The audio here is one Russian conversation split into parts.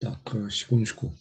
Так, э, секундочку.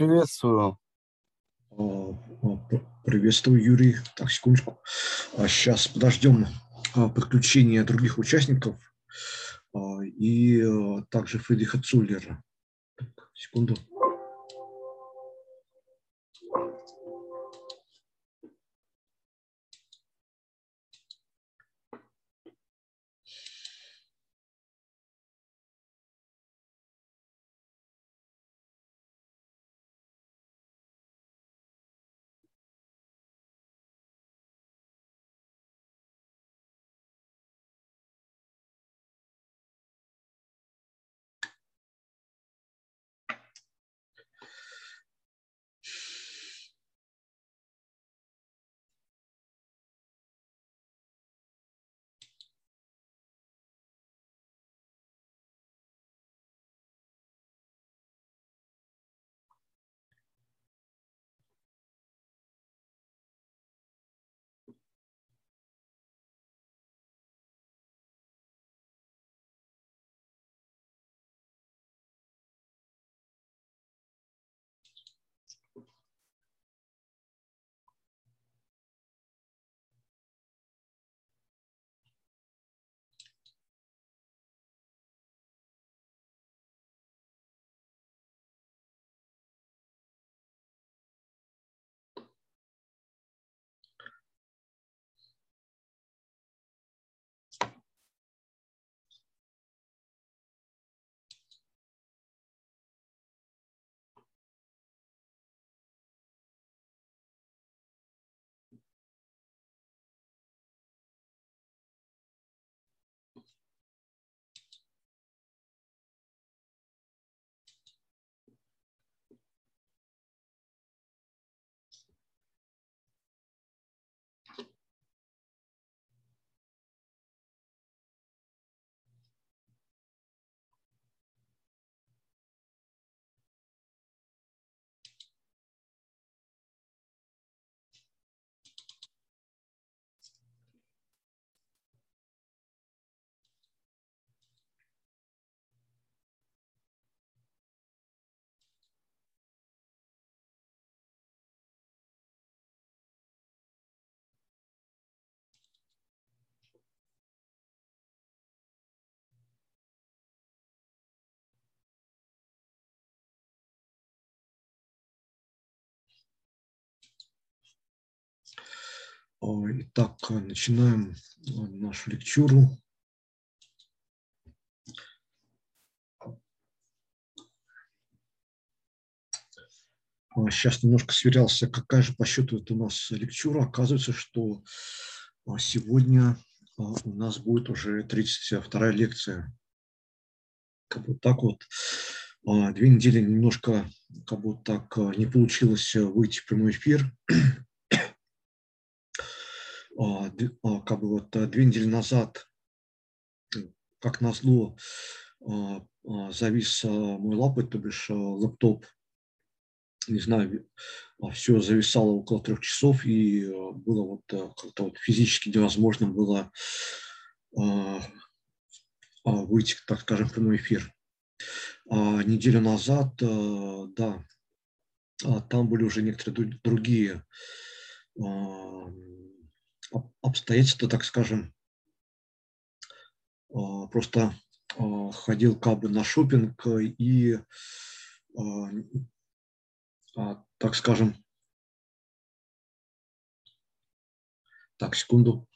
Приветствую. А, а, Приветствую, Юрий. Так, секундочку. Сейчас подождем а, подключения других участников а, и а, также Фридриха Цуллера. Секунду. Итак, начинаем а, нашу лекчуру. Сейчас немножко сверялся, какая же по счету это у нас лекчура. Оказывается, что а, сегодня а, у нас будет уже 32 лекция. Как бы так вот. А, Две недели немножко как бы так а, не получилось выйти в прямой эфир. А, а, Как бы вот а, две недели назад, как назло, а, завис а, мой лапы, то бишь лэптоп. Не знаю, все зависало около трех часов, и было вот как-то вот физически невозможно было выйти, так скажем, в прямой эфир. Неделю назад, да, там были уже некоторые другие обстоятельства, так скажем. Просто ходил как бы на шопинг и, так скажем, так, секунду.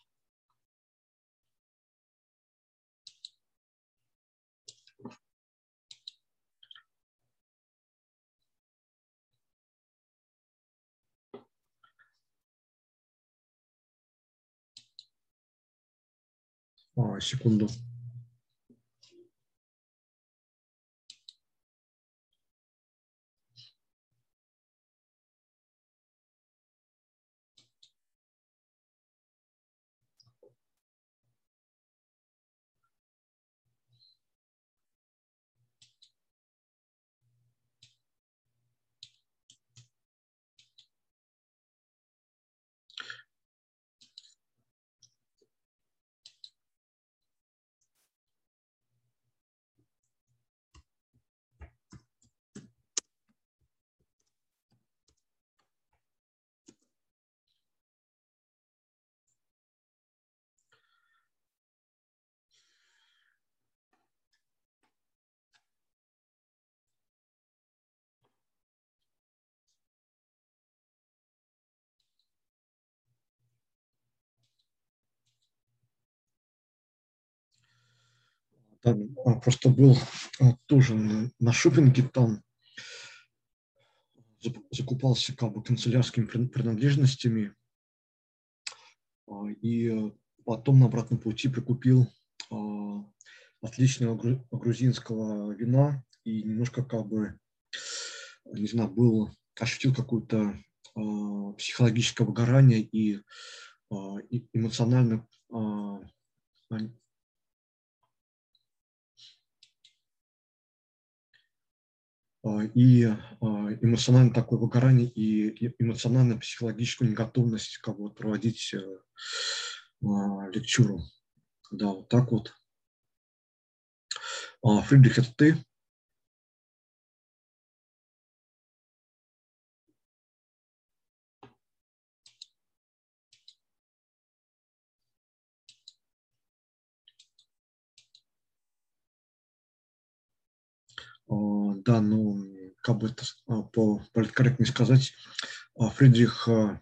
А, секунду. Там а, просто был а, тоже на шопинге, там. Закупался как бы канцелярскими принадлежностями, а, и потом на обратном пути прикупил отличного грузинского вина и немножко как бы, не знаю, был, ощутил какое-то психологическое выгорание и эмоционально и а, эмоционально такое выгорание и эмоционально-психологическую неготовность как бы, проводить э, а, лекчуру. Да, вот так вот. Фридрих, это ты? Да, ну, как бы это а, по политкорректнее сказать, а, Фридрих, а,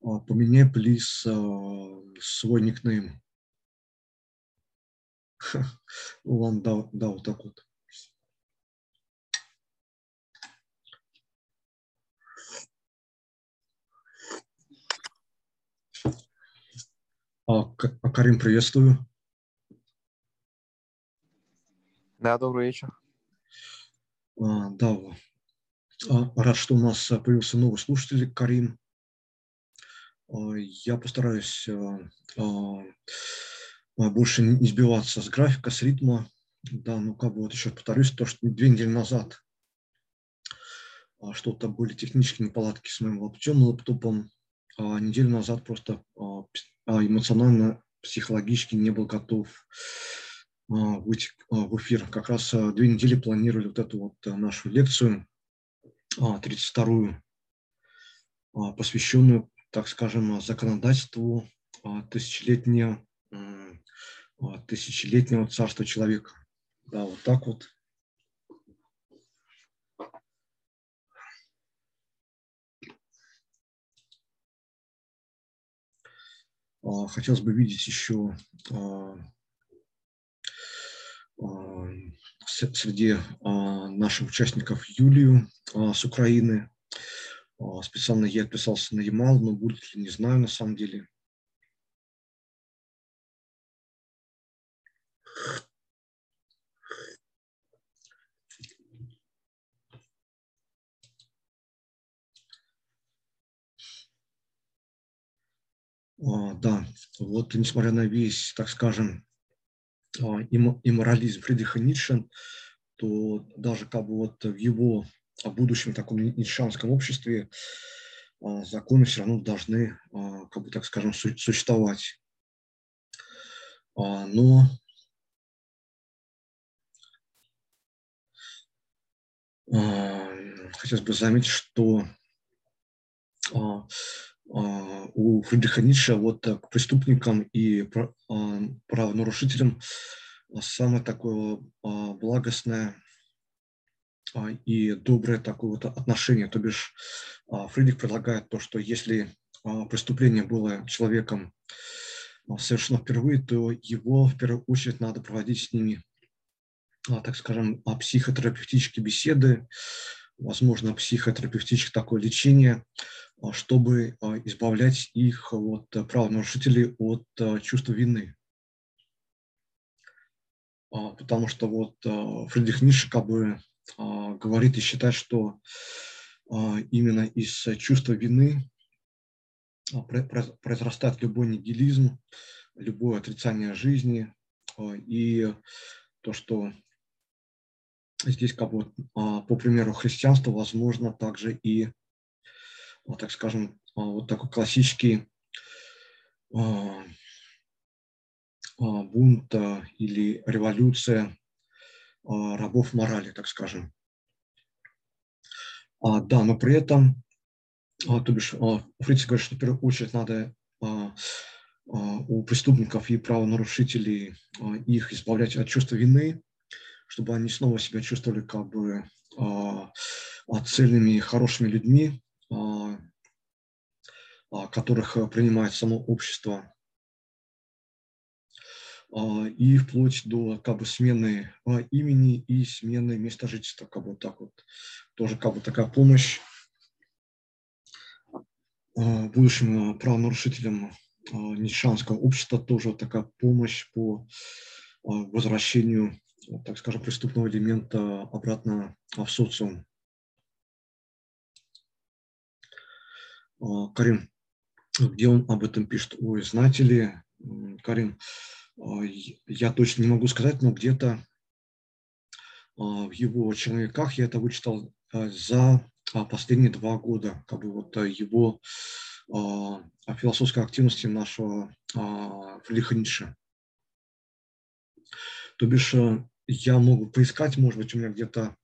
поменяй, плиз, свой никнейм. Ладно, да, да, вот так вот. А, Карим, приветствую. Да, добрый вечер. А, да, а, рад, что у нас а, появился новый слушатель, Карим. А, я постараюсь больше не сбиваться с графика, с ритма. Да, ну как бы вот еще повторюсь, то, что две недели назад что-то были технические неполадки с моим лаптопом, лаптопом, а неделю назад просто эмоционально, психологически не был готов выйти а, в эфир. Как раз а, две недели планировали вот эту вот нашу лекцию, 32-ю, посвященную, так скажем, законодательству тысячелетнего, тысячелетнего царства человека. Да, вот так вот. Хотелось бы видеть еще а, среди а, наших участников Юлию а, с Украины. Специально я отписался на Ямал, но будет ли, не знаю на самом деле. Да, вот несмотря на весь, так скажем, а, и морализм Фридриха Ницше, то даже как бы вот в его будущем таком ницшанском обществе а, законы все равно должны, а, как бы так скажем, существовать. Но хотелось бы заметить, что у Фридриха Ницше вот к преступникам и правонарушителям самое такое благостное и доброе такое вот отношение. То бишь Фридрих предлагает то, что если преступление было человеком совершено впервые, то его в первую очередь надо проводить с ними, так скажем, психотерапевтические беседы, возможно, психотерапевтическое такое лечение, чтобы избавлять их от правонарушителей от чувства вины. Потому что вот Фридрих Ницше как бы говорит и считает, что именно из чувства вины произрастает любой нигилизм, любое отрицание жизни и то, что здесь как бы по примеру христианства возможно также и, так скажем, вот такой классический бунт или революция рабов морали, так скажем. Да, но при этом а, то бишь, а, Фриц говорит, что в первую очередь надо а, у преступников и правонарушителей их избавлять от чувства вины, чтобы они снова себя чувствовали как бы цельными, хорошими людьми, которых принимает само общество, и вплоть до как бы смены имени и смены места жительства, как бы так вот, тоже как бы такая помощь Э, будущим э, правонарушителям э, нитшанского общества. Тоже такая помощь по возвращению, так скажем, преступного элемента обратно в социум. Карим, где он об этом пишет? Ой, знаете ли, Карим, я точно не могу сказать, но где-то в его черновиках я это вычитал за а, последние два года, как бы вот его а, философской активности нашего а, Фридриха Ницше. То бишь э, я могу поискать, может быть, у меня где-то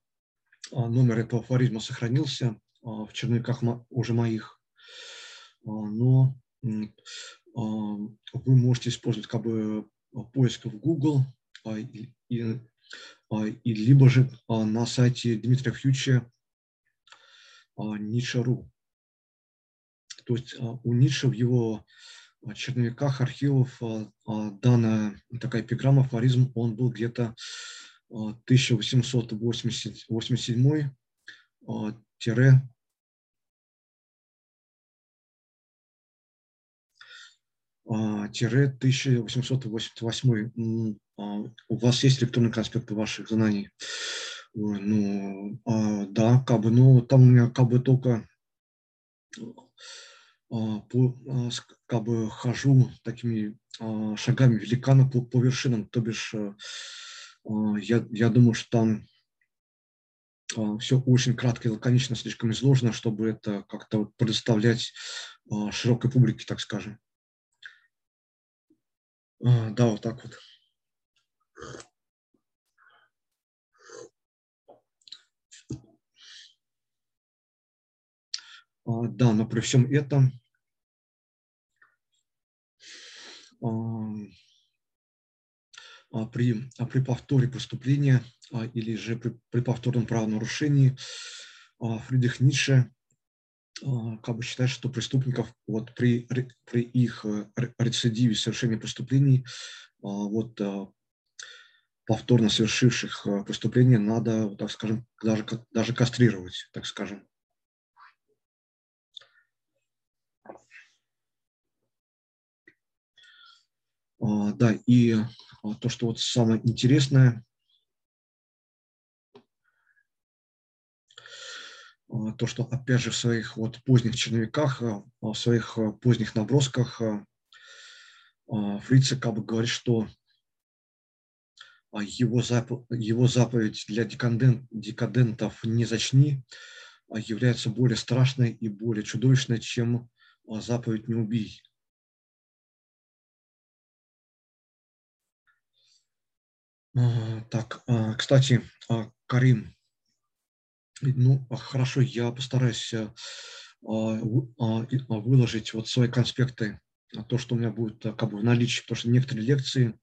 номер этого афоризма сохранился в черновиках уже моих, но вы можете использовать как бы поиск в Google и, и, и либо же на сайте Дмитрия Фьюча а, Ницше.ру. То есть а, у Ницше в его а, черновиках архивов данная такая эпиграмма, афоризм, он был где-то 1887 1888. У вас есть электронный конспект ваших знаний? Ну, а, да, как бы, ну, там у меня как бы только а, по, а, как бы хожу такими а, шагами великана по, по вершинам, то бишь а, а я, я думаю, что там а, все очень кратко и лаконично слишком изложено, чтобы это как-то вот предоставлять а, широкой публике, так скажем. А, да, вот так вот. А, да, но при всем этом а, при, при повторе преступления или же при, при повторном правонарушении Фридрих Ницше как бы считает, что преступников вот при, при их э, рецидиве совершения преступлений вот повторно совершивших э, преступления надо, так скажем, даже, даже кастрировать, так скажем. А, да, и а, то, что вот самое интересное, то, что опять же в своих вот поздних черновиках, в своих поздних набросках Фрица как бы говорит, что его, заповедь, его заповедь для декадент, декадентов «не зачни» является более страшной и более чудовищной, чем заповедь «не убий». Так, а, кстати, а, Карим, Ну, хорошо, я постараюсь а, выложить вот свои конспекты, то, что у меня будет как бы в наличии, потому что некоторые лекции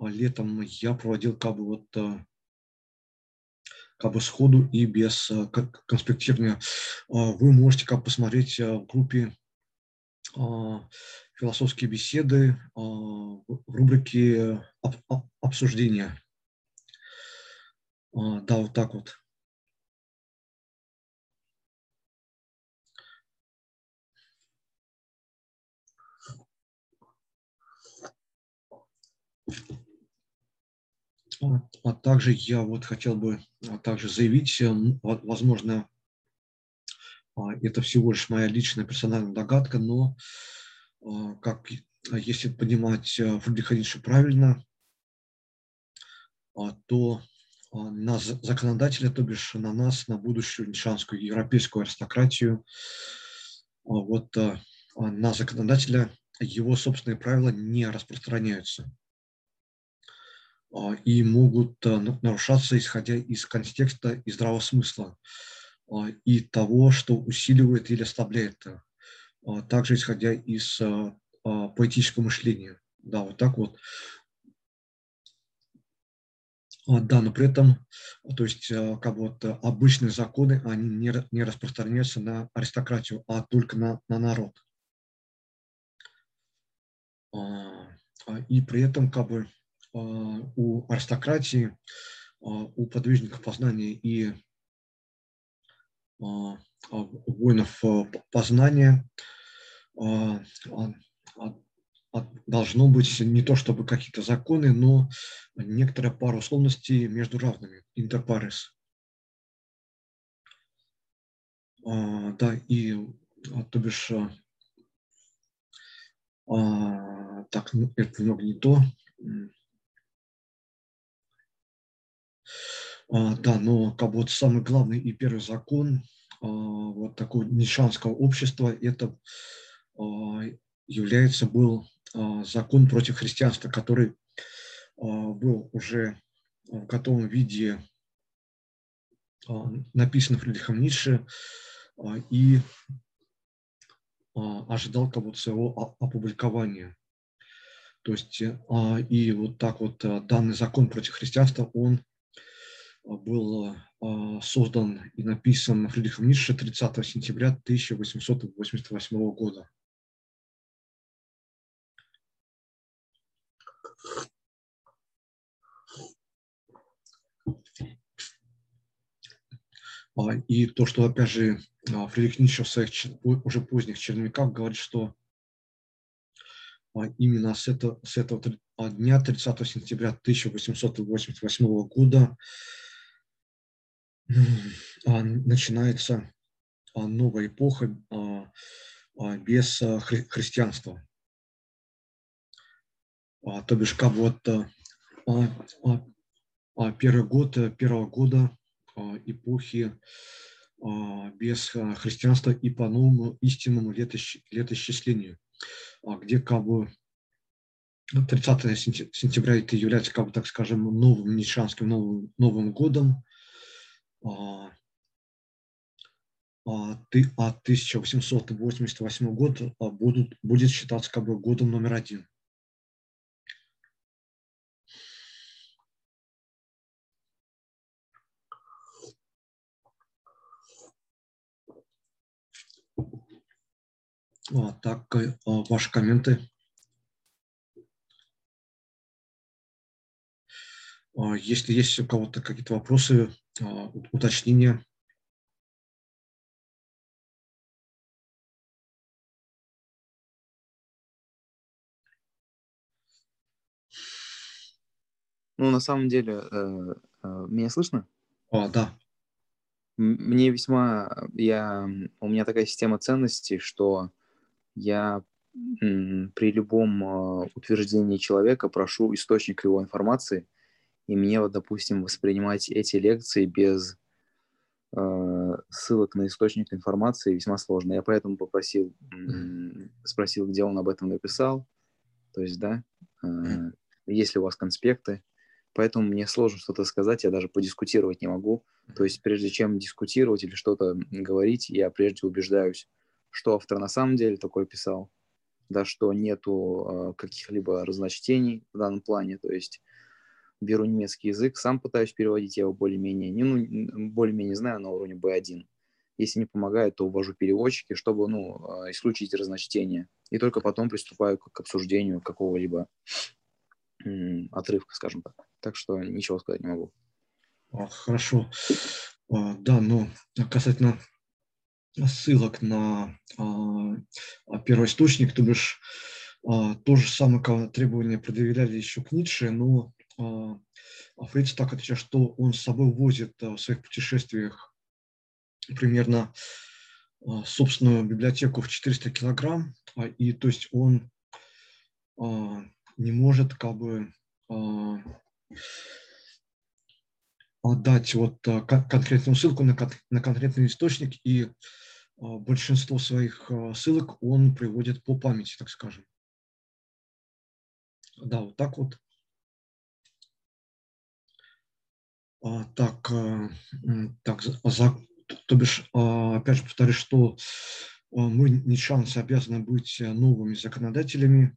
летом я проводил как бы вот как бы сходу и без конспектирования. Вы можете как посмотреть в группе философские беседы в рубрике обсуждения. Да, вот так вот. А также я вот хотел бы а, также заявить, э, возможно, а, это всего лишь моя личная персональная догадка, но а, как если понимать э, Фридриха Ницше правильно, то на законодателя, то бишь на нас, на будущую нишанскую европейскую аристократию, вот на законодателя его собственные правила не распространяются. А, и могут э, нарушаться, исходя из контекста и здравого смысла, а, и того, что усиливает или ослабляет, а, также исходя из поэтического мышления. Да, вот так вот. Да, но при этом, то есть, как вот обычные законы, они не, не распространяются на аристократию, а только на, на народ. И при этом, как бы, у аристократии, а, у подвижников познания и а, воинов познания должно быть не то чтобы какие-то законы, но некоторая пара условностей между равными, интерпарис. Да, и, то бишь, так, ну, это немного не то. А, да, но как бы вот самый главный и первый закон а, вот такого нишанского общества это а, является был закон против христианства, который был уже в готовом виде написан Фридрихом Ницше и ожидал как будто своего опубликования. То есть и вот так вот данный закон против христианства, он был а, создан и написан Фридрихом Ницше 30 сентября 1888 года. А, и то, что, опять же, а, Фридрих Ницше в своих уже поздних черновиках говорит, что именно с этого, с этого дня, 30 сентября 1888 года, начинается а, новая эпоха а, без хри христианства. То бишь, как вот первый год первого года эпохи без христианства и по новому истинному летосчислению, где как бы 30 сентября это является, как бы, так скажем, новым нишанским новым, новым годом, а, а, а 1888 год а, будут, будет считаться как бы годом номер один. А, так, а, ваши комменты. А, если есть у кого-то какие-то вопросы, а, уточнения. Ну, на самом деле, э, э, меня слышно? А, да. Мне весьма, я, у меня такая система ценностей, что я при любом э, утверждении человека прошу источник его информации – и мне вот, допустим, воспринимать эти лекции без э, ссылок на источник информации весьма сложно. Я поэтому попросил, спросил, где он об этом написал. То есть, да, э, есть ли у вас конспекты, Поэтому мне сложно что-то сказать, я даже подискутировать не могу. То есть прежде чем дискутировать или что-то говорить, я прежде убеждаюсь, что автор на самом деле такое писал, да, что нету э, каких-либо разночтений в данном плане. То есть беру немецкий язык, сам пытаюсь переводить, я его более-менее, не, ну, более-менее знаю на уровне B1. Если не помогает, то увожу переводчики, чтобы ну, э, исключить разночтение. И только потом приступаю к обсуждению какого-либо отрывка, скажем так. Так что ничего сказать не могу. А, хорошо. А, да, но касательно ссылок на а, первоисточник, то бишь то же самое требование предъявляли еще к Ницше, но Фриц так отвечает, что он с собой возит в своих путешествиях примерно собственную библиотеку в 400 килограмм, и то есть он не может как бы дать вот а, конкретную ссылку на, конкретный источник, и а, большинство своих а, ссылок он приводит по памяти, так скажем. Да, вот так вот. Так, так за, то бишь, опять же повторюсь, что мы не шансы обязаны быть новыми законодателями.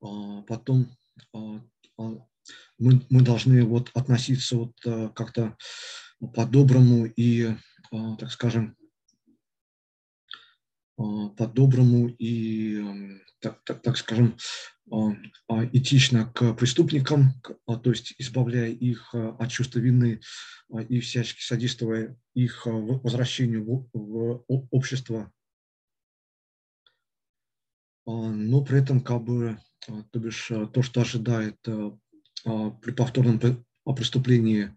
Потом мы, мы должны вот относиться вот э, как-то по-доброму и, э, так скажем, э, по-доброму и, так, так, так скажем, этично к преступникам, то есть избавляя их от чувства вины и всячески содействуя их возвращению в, общество. Но при этом как бы, то бишь, то, что ожидает а, при повторном преступлении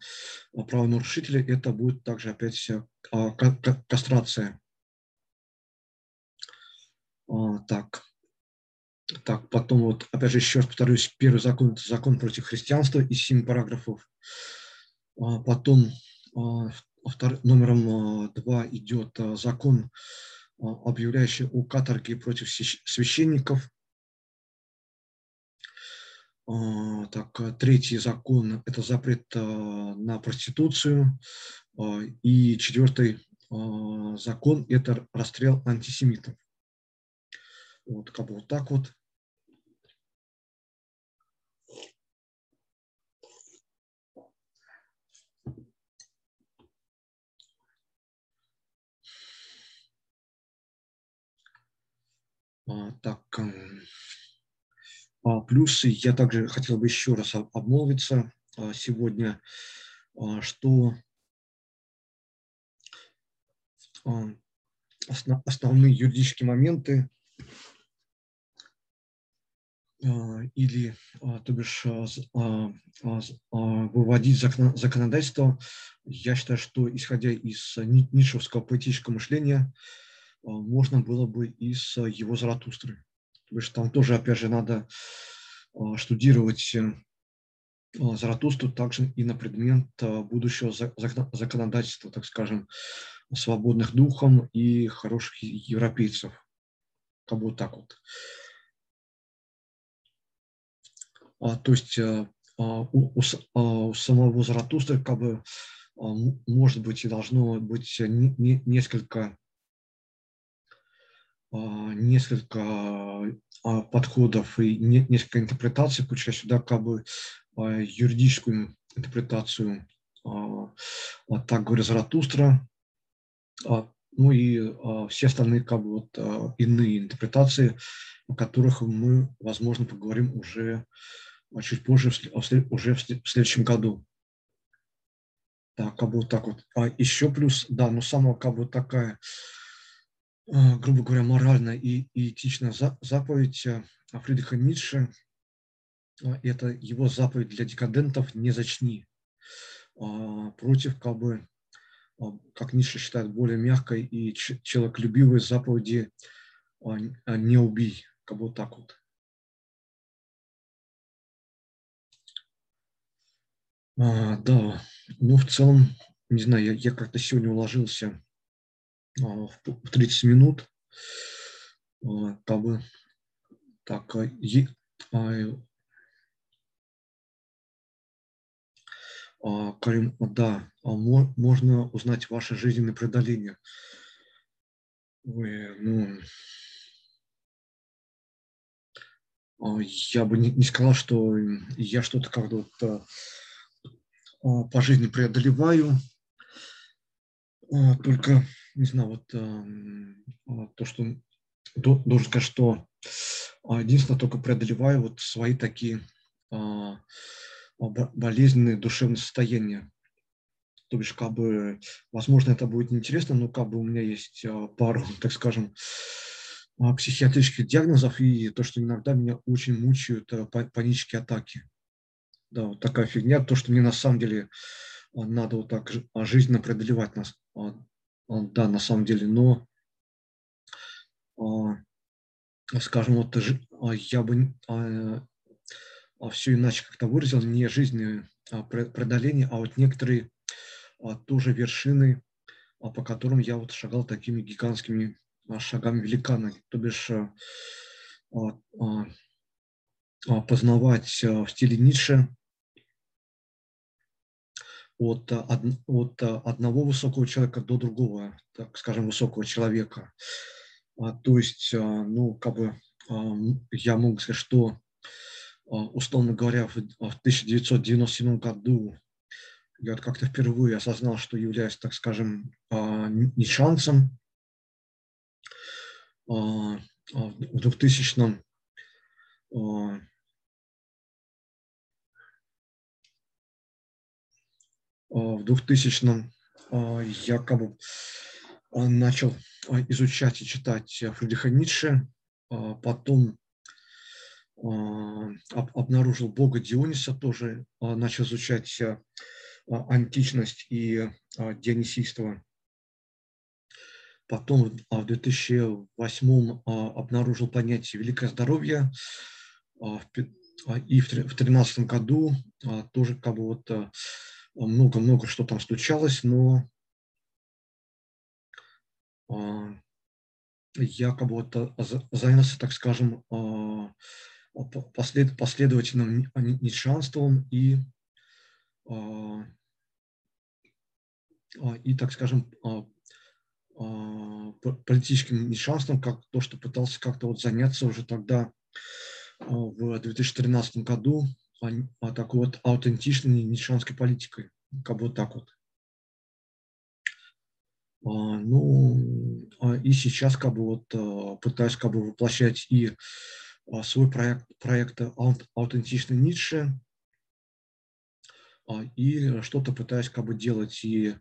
правонарушителя, это будет также опять а, кастрация. А, так. Так, потом вот, опять же, еще раз повторюсь, первый закон – это закон против христианства из семи параграфов. Потом номером два идет закон, объявляющий о каторге против священников – а, так, третий закон – это запрет на проституцию. А, и четвертый а, закон – это расстрел антисемитов. Вот как бы вот так вот. Так, эм, а, плюсы я также хотел бы еще раз обмолвиться а, сегодня, а, что основные юридические моменты или, то бишь, выводить законодательство, я считаю, что исходя из нитшевского поэтического мышления, можно было бы из его Заратустры. Потому что там тоже, опять же, надо а, штудировать э, а, Заратустру также и на предмет а, будущего законодательства, так скажем, свободных духом и хороших европейцев. Как бы вот так вот. А, то есть а, у, у, у самого Заратустры как бы может быть и должно быть не, не, несколько а, несколько а, подходов и несколько интерпретаций, включая сюда как бы а, юридическую интерпретацию, так говоря, Заратустра, ну и все остальные как бы вот иные интерпретации, о которых мы, возможно, поговорим уже чуть позже, уже в следующем году. Так, как бы вот так вот. А еще плюс, да, но самая как бы такая а, грубо говоря, моральная и, и этичная заповедь э, Фридриха Ницше. А, это его заповедь для декадентов «не зачни». А, против, как бы, как Ницше считает, более мягкой и человеколюбивой заповеди «не убий». Как бы вот так вот. А, да, ну в целом, не знаю, я, я как-то сегодня уложился а, в 30 минут. А, как бы так, а, Карим, да, можно узнать ваши жизненные преодоления. Ой, ну, я бы не, не сказал, что я что-то как-то вот, по жизни преодолеваю. Только, не знаю, вот то, что должен сказать, что единственное, только преодолеваю вот свои такие болезненные душевные состояния. То бишь, как бы, возможно, это будет неинтересно, но как бы у меня есть пару, так скажем, психиатрических диагнозов и то, что иногда меня очень мучают панические атаки. Да, вот такая фигня, то, что мне на самом деле надо вот так жизненно преодолевать нас, да, на самом деле, но, скажем, вот я бы все иначе как-то выразил, не жизненное преодоление, а вот некоторые тоже вершины, по которым я вот шагал такими гигантскими шагами великана, то бишь познавать в стиле Ницше от, от одного высокого человека до другого, так скажем, высокого человека. То есть, ну, как бы я могу сказать, что, условно говоря, в 1997 году я как-то впервые осознал, что являюсь, так скажем, не шансом. В 2000 в 2000 я как бы начал изучать и читать Фридриха Ницше, потом обнаружил Бога Диониса, тоже начал изучать античность и дионисийство. Потом в 2008 обнаружил понятие «великое здоровье», и в 2013 году тоже как бы вот много-много что там случалось, но я как бы вот занялся, так скажем, послед, последовательным нитшанством и, и, так скажем, политическим нитшанством, как то, что пытался как-то вот заняться уже тогда в 2013 году. а такой вот аутентичной нишанской политикой, как бы вот так вот. А, ну, а и сейчас как бы вот а, пытаюсь как бы воплощать и а, свой проект, проект аутентичный Ницше, а, и что-то пытаюсь как бы делать и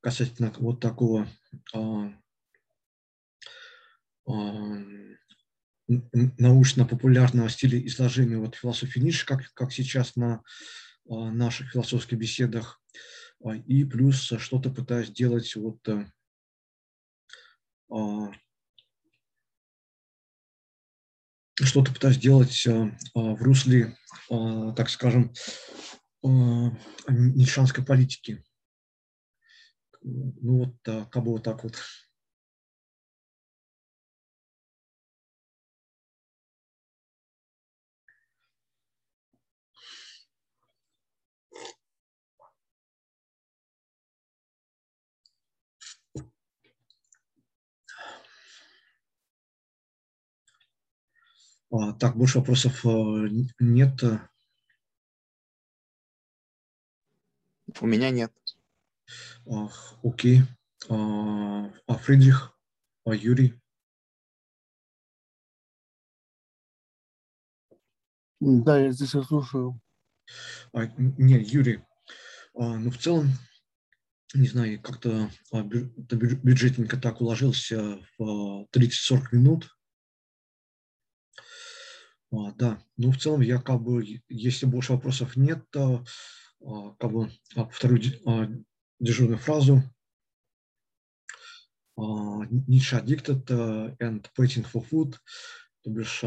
касательно вот такого а, а, научно-популярного стиля изложения вот философии Ницше, как, как сейчас на а, наших философских беседах, а, и плюс что-то пытаюсь делать вот а, что-то пытаюсь делать в русле, так скажем, нишанской политики. Ну вот, как бы вот так вот. Так, больше вопросов э, нет. У меня нет. А, окей. А, а Фридрих? А Юрий? Да, я здесь слушаю. А, не, Юрий, а, ну в целом, не знаю, как-то бюджетненько так уложился в 30-40 минут. А, да, ну в целом я как бы, если больше вопросов нет, то а, как бы а, повторю дежурную фразу. Nietzsche addicted and waiting for food. То бишь,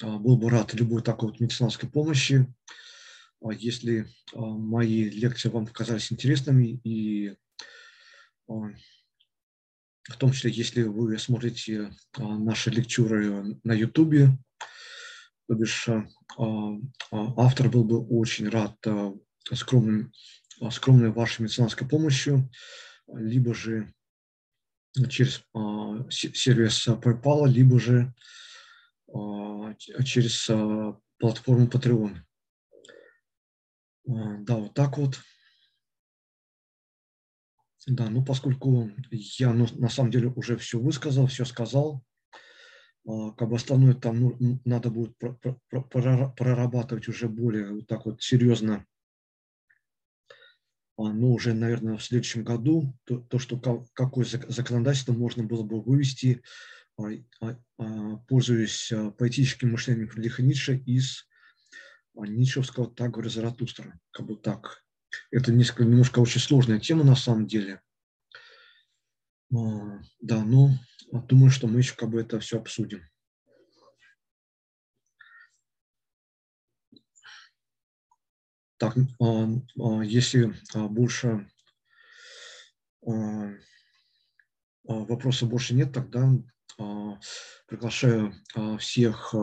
был бы рад любой такой вот медицинской помощи. Если мои лекции вам показались интересными и в том числе, если вы смотрите наши лекчуры на YouTube, то бишь а, а, автор был бы очень рад скромным скромной вашей меценатской помощью, либо же через сервис PayPal, либо же через платформу Patreon. Да, вот так вот. Да, ну поскольку я ну, на самом деле уже все высказал, все сказал, а, как бы остальное там ну, надо будет прорабатывать уже более вот так вот серьезно, а, ну уже, наверное, в следующем году, то, то что какое законодательство можно было бы вывести, а, пользуясь поэтическим мышлением Фридриха Ницше из Ницшевского Тагора Заратустра, как бы так. Это несколько, немножко очень сложная тема на самом деле. Да, ну, думаю, что мы еще как бы это все обсудим. Так, а, а, если а, больше вопросов больше нет, тогда приглашаю всех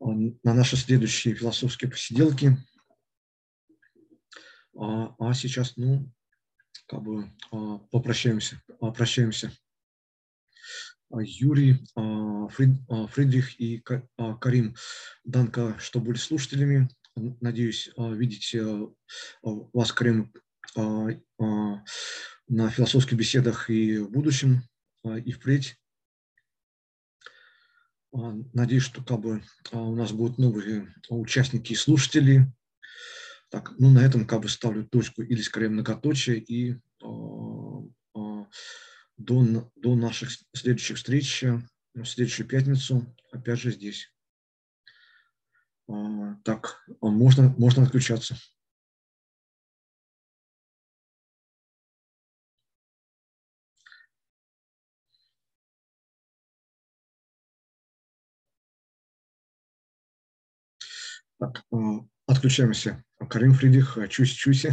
на наши следующие философские посиделки. А сейчас, ну, как бы попрощаемся, прощаемся. А, Юрий, а, а, Фридрих и Карим. Данка, что были слушателями. Надеюсь видеть вас, Карим, на философских беседах и в будущем, и впредь. Надеюсь, что как бы, у нас будут новые участники и слушатели. Так, ну на этом как бы ставлю точку или скорее многоточие и до, до наших следующих встреч э, в следующую пятницу, опять же здесь. А, так, можно, можно отключаться. Так, отключаемся. Карим Фридих, чусь-чуси.